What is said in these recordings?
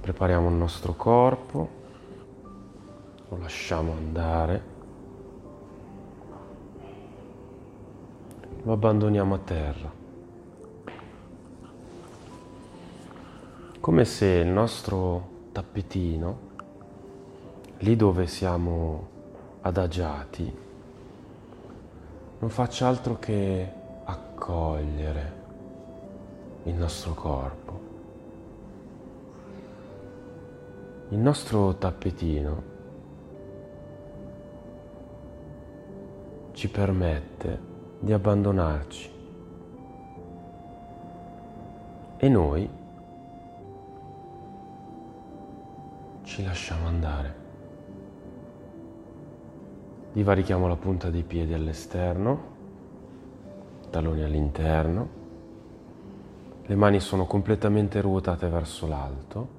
Prepariamo il nostro corpo, lo lasciamo andare, lo abbandoniamo a terra. Come se il nostro tappetino, lì dove siamo adagiati, non faccia altro che accogliere il nostro corpo. Il nostro tappetino ci permette di abbandonarci. E noi ci lasciamo andare. Divarichiamo la punta dei piedi all'esterno, taloni all'interno, le mani sono completamente ruotate verso l'alto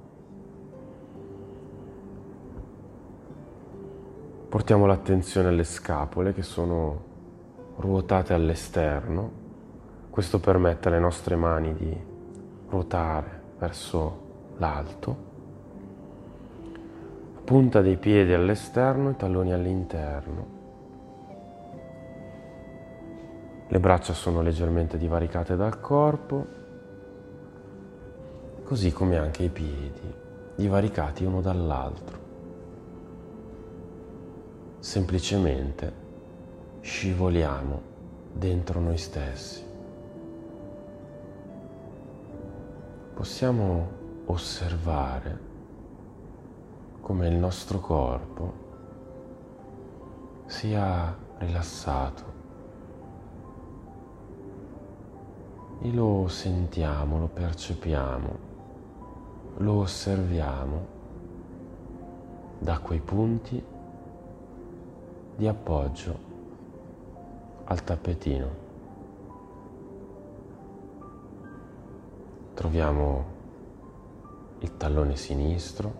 Portiamo l'attenzione alle scapole che sono ruotate all'esterno. Questo permette alle nostre mani di ruotare verso l'alto. Punta dei piedi all'esterno e talloni all'interno. Le braccia sono leggermente divaricate dal corpo, così come anche i piedi, divaricati uno dall'altro semplicemente scivoliamo dentro noi stessi. Possiamo osservare come il nostro corpo sia rilassato e lo sentiamo, lo percepiamo, lo osserviamo da quei punti di appoggio al tappetino. Troviamo il tallone sinistro,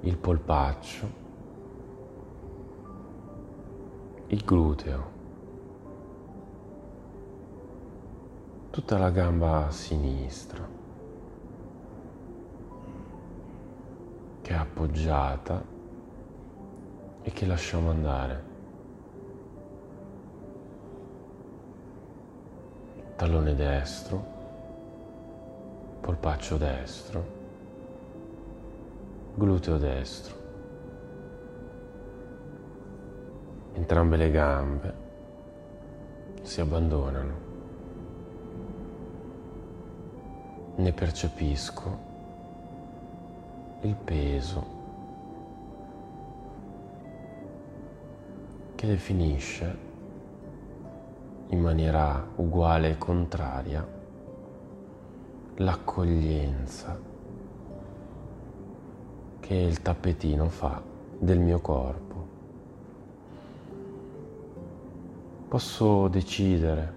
il polpaccio, il gluteo, tutta la gamba sinistra che è appoggiata e che lasciamo andare. Tallone destro, polpaccio destro, gluteo destro. Entrambe le gambe si abbandonano. Ne percepisco il peso che definisce in maniera uguale e contraria l'accoglienza che il tappetino fa del mio corpo. Posso decidere,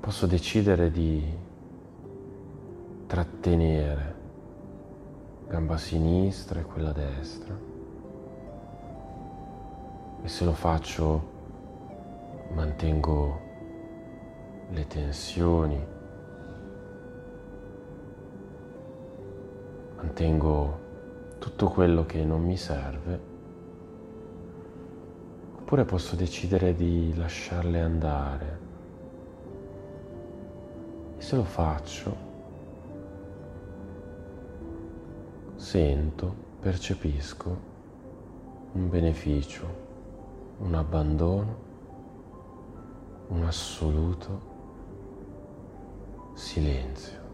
posso decidere di trattenere gamba sinistra e quella destra e se lo faccio mantengo le tensioni, mantengo tutto quello che non mi serve, oppure posso decidere di lasciarle andare. E se lo faccio, sento, percepisco un beneficio un abbandono, un assoluto silenzio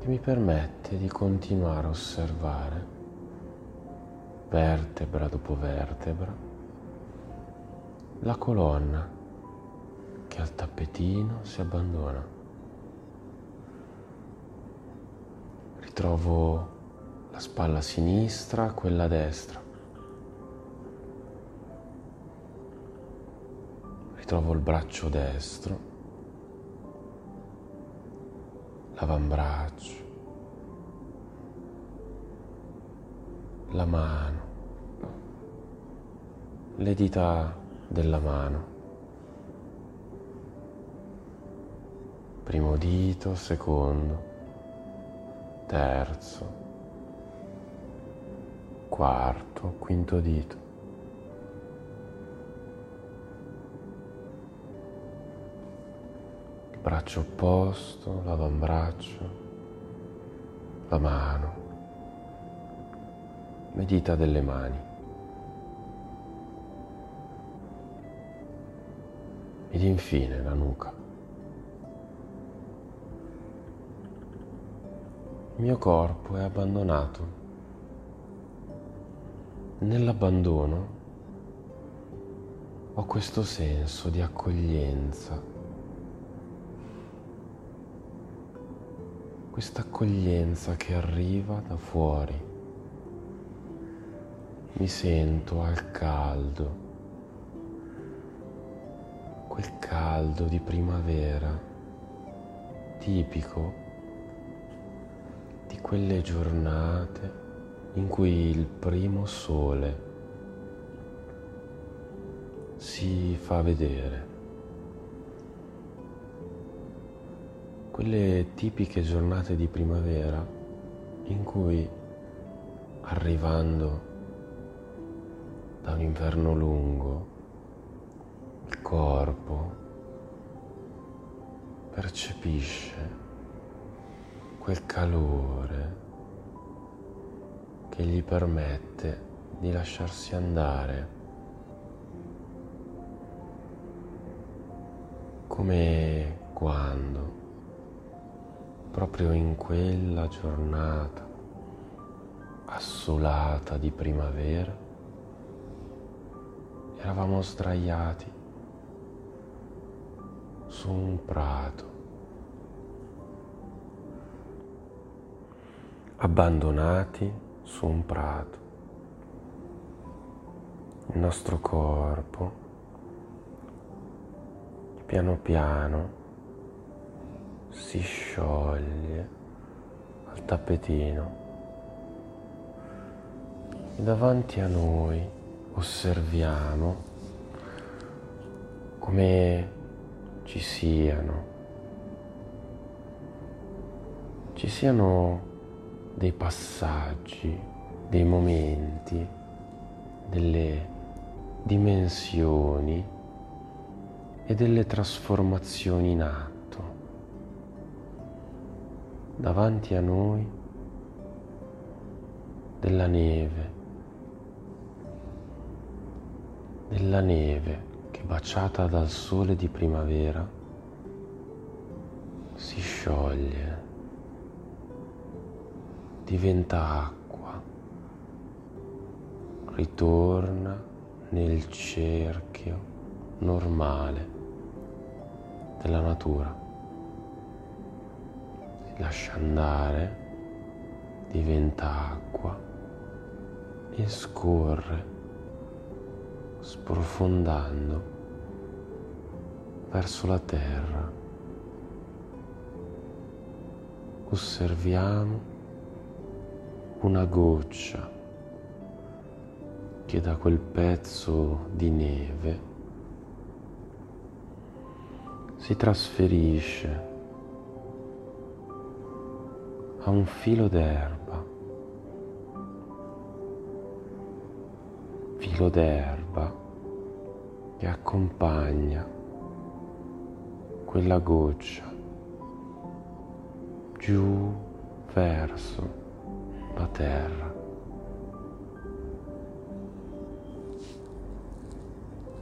che mi permette di continuare a osservare vertebra dopo vertebra la colonna che al tappetino si abbandona. Ritrovo la spalla sinistra, quella destra. Trovo il braccio destro, l'avambraccio, la mano, le dita della mano, primo dito, secondo, terzo, quarto, quinto dito. Braccio opposto, l'avambraccio, la mano, le dita delle mani. ed infine la nuca. Il mio corpo è abbandonato. Nell'abbandono ho questo senso di accoglienza, questa accoglienza che arriva da fuori. Mi sento al caldo quel caldo di primavera tipico di quelle giornate in cui il primo sole si fa vedere. Quelle tipiche giornate di primavera in cui arrivando da un inverno lungo il corpo percepisce quel calore che gli permette di lasciarsi andare come quando proprio in quella giornata assolata di primavera eravamo sdraiati su un prato, abbandonati su un prato. Il nostro corpo piano piano si scioglie al tappetino e davanti a noi osserviamo come ci siano, ci siano dei passaggi, dei momenti, delle dimensioni e delle trasformazioni in atto. Davanti a noi della neve, della neve che baciata dal sole di primavera si scioglie, diventa acqua, ritorna nel cerchio normale della natura, lascia andare, diventa acqua e scorre sprofondando verso la terra. Osserviamo una goccia che da quel pezzo di neve si trasferisce a un filo d'erba, filo d'erba che accompagna quella goccia giù verso la terra.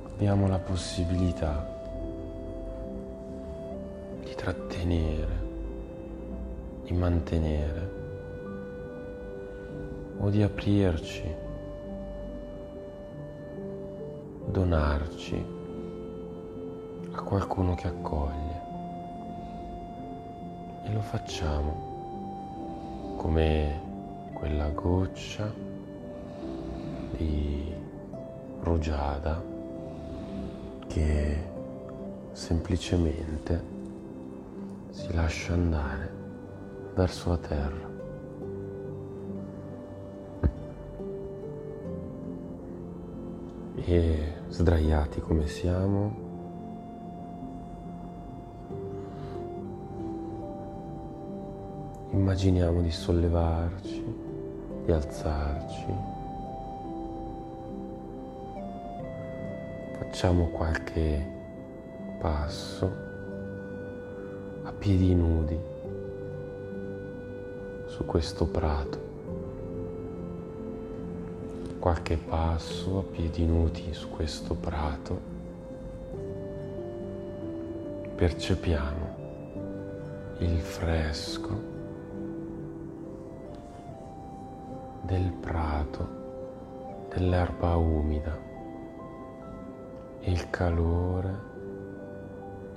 Abbiamo la possibilità di trattenere, di mantenere o di aprirci donarci a qualcuno che accoglie. E lo facciamo come quella goccia di rugiada che semplicemente si lascia andare verso la terra. E sdraiati come siamo, Immaginiamo di sollevarci, di alzarci. Facciamo qualche passo a piedi nudi su questo prato. Qualche passo a piedi nudi su questo prato. Percepiamo il fresco del prato, dell'erba umida e il calore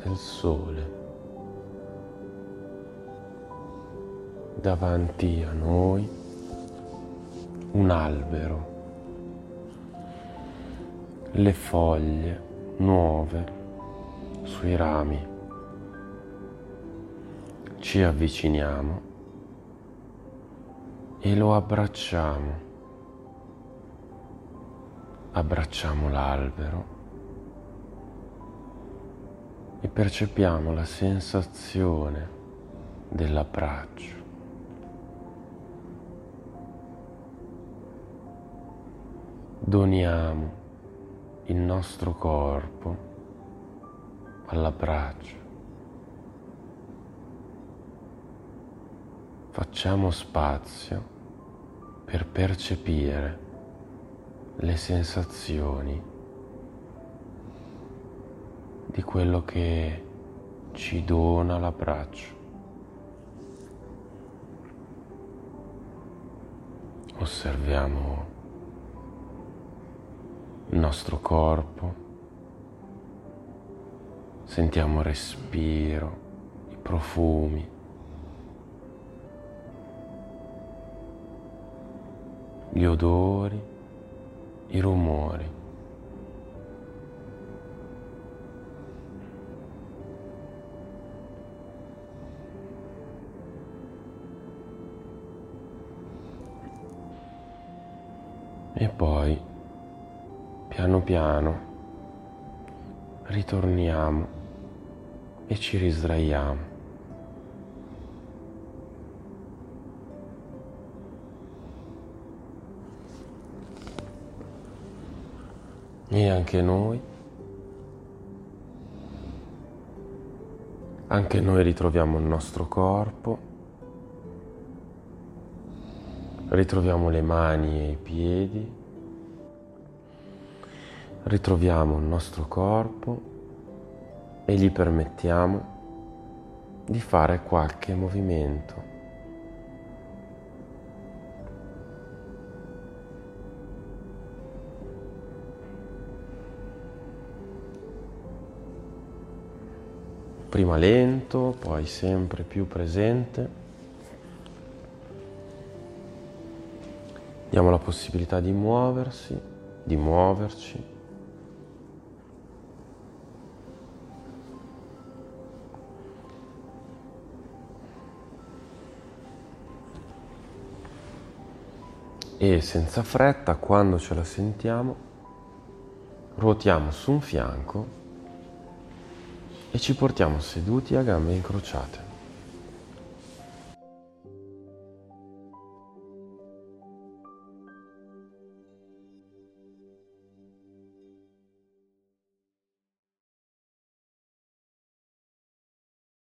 del sole. Davanti a noi un albero, le foglie nuove sui rami. Ci avviciniamo e lo abbracciamo. Abbracciamo l'albero e percepiamo la sensazione dell'abbraccio. Doniamo il nostro corpo all'abbraccio. Facciamo spazio per percepire le sensazioni di quello che ci dona l'abbraccio. Osserviamo nostro corpo, sentiamo il respiro, i profumi. gli odori, i rumori. E poi, piano piano, ritorniamo e ci risdraiamo. E anche noi, anche noi ritroviamo il nostro corpo, ritroviamo le mani e i piedi, ritroviamo il nostro corpo e gli permettiamo di fare qualche movimento. prima lento, poi sempre più presente. Diamo la possibilità di muoversi, di muoverci. E senza fretta, quando ce la sentiamo, ruotiamo su un fianco e ci portiamo seduti a gambe incrociate.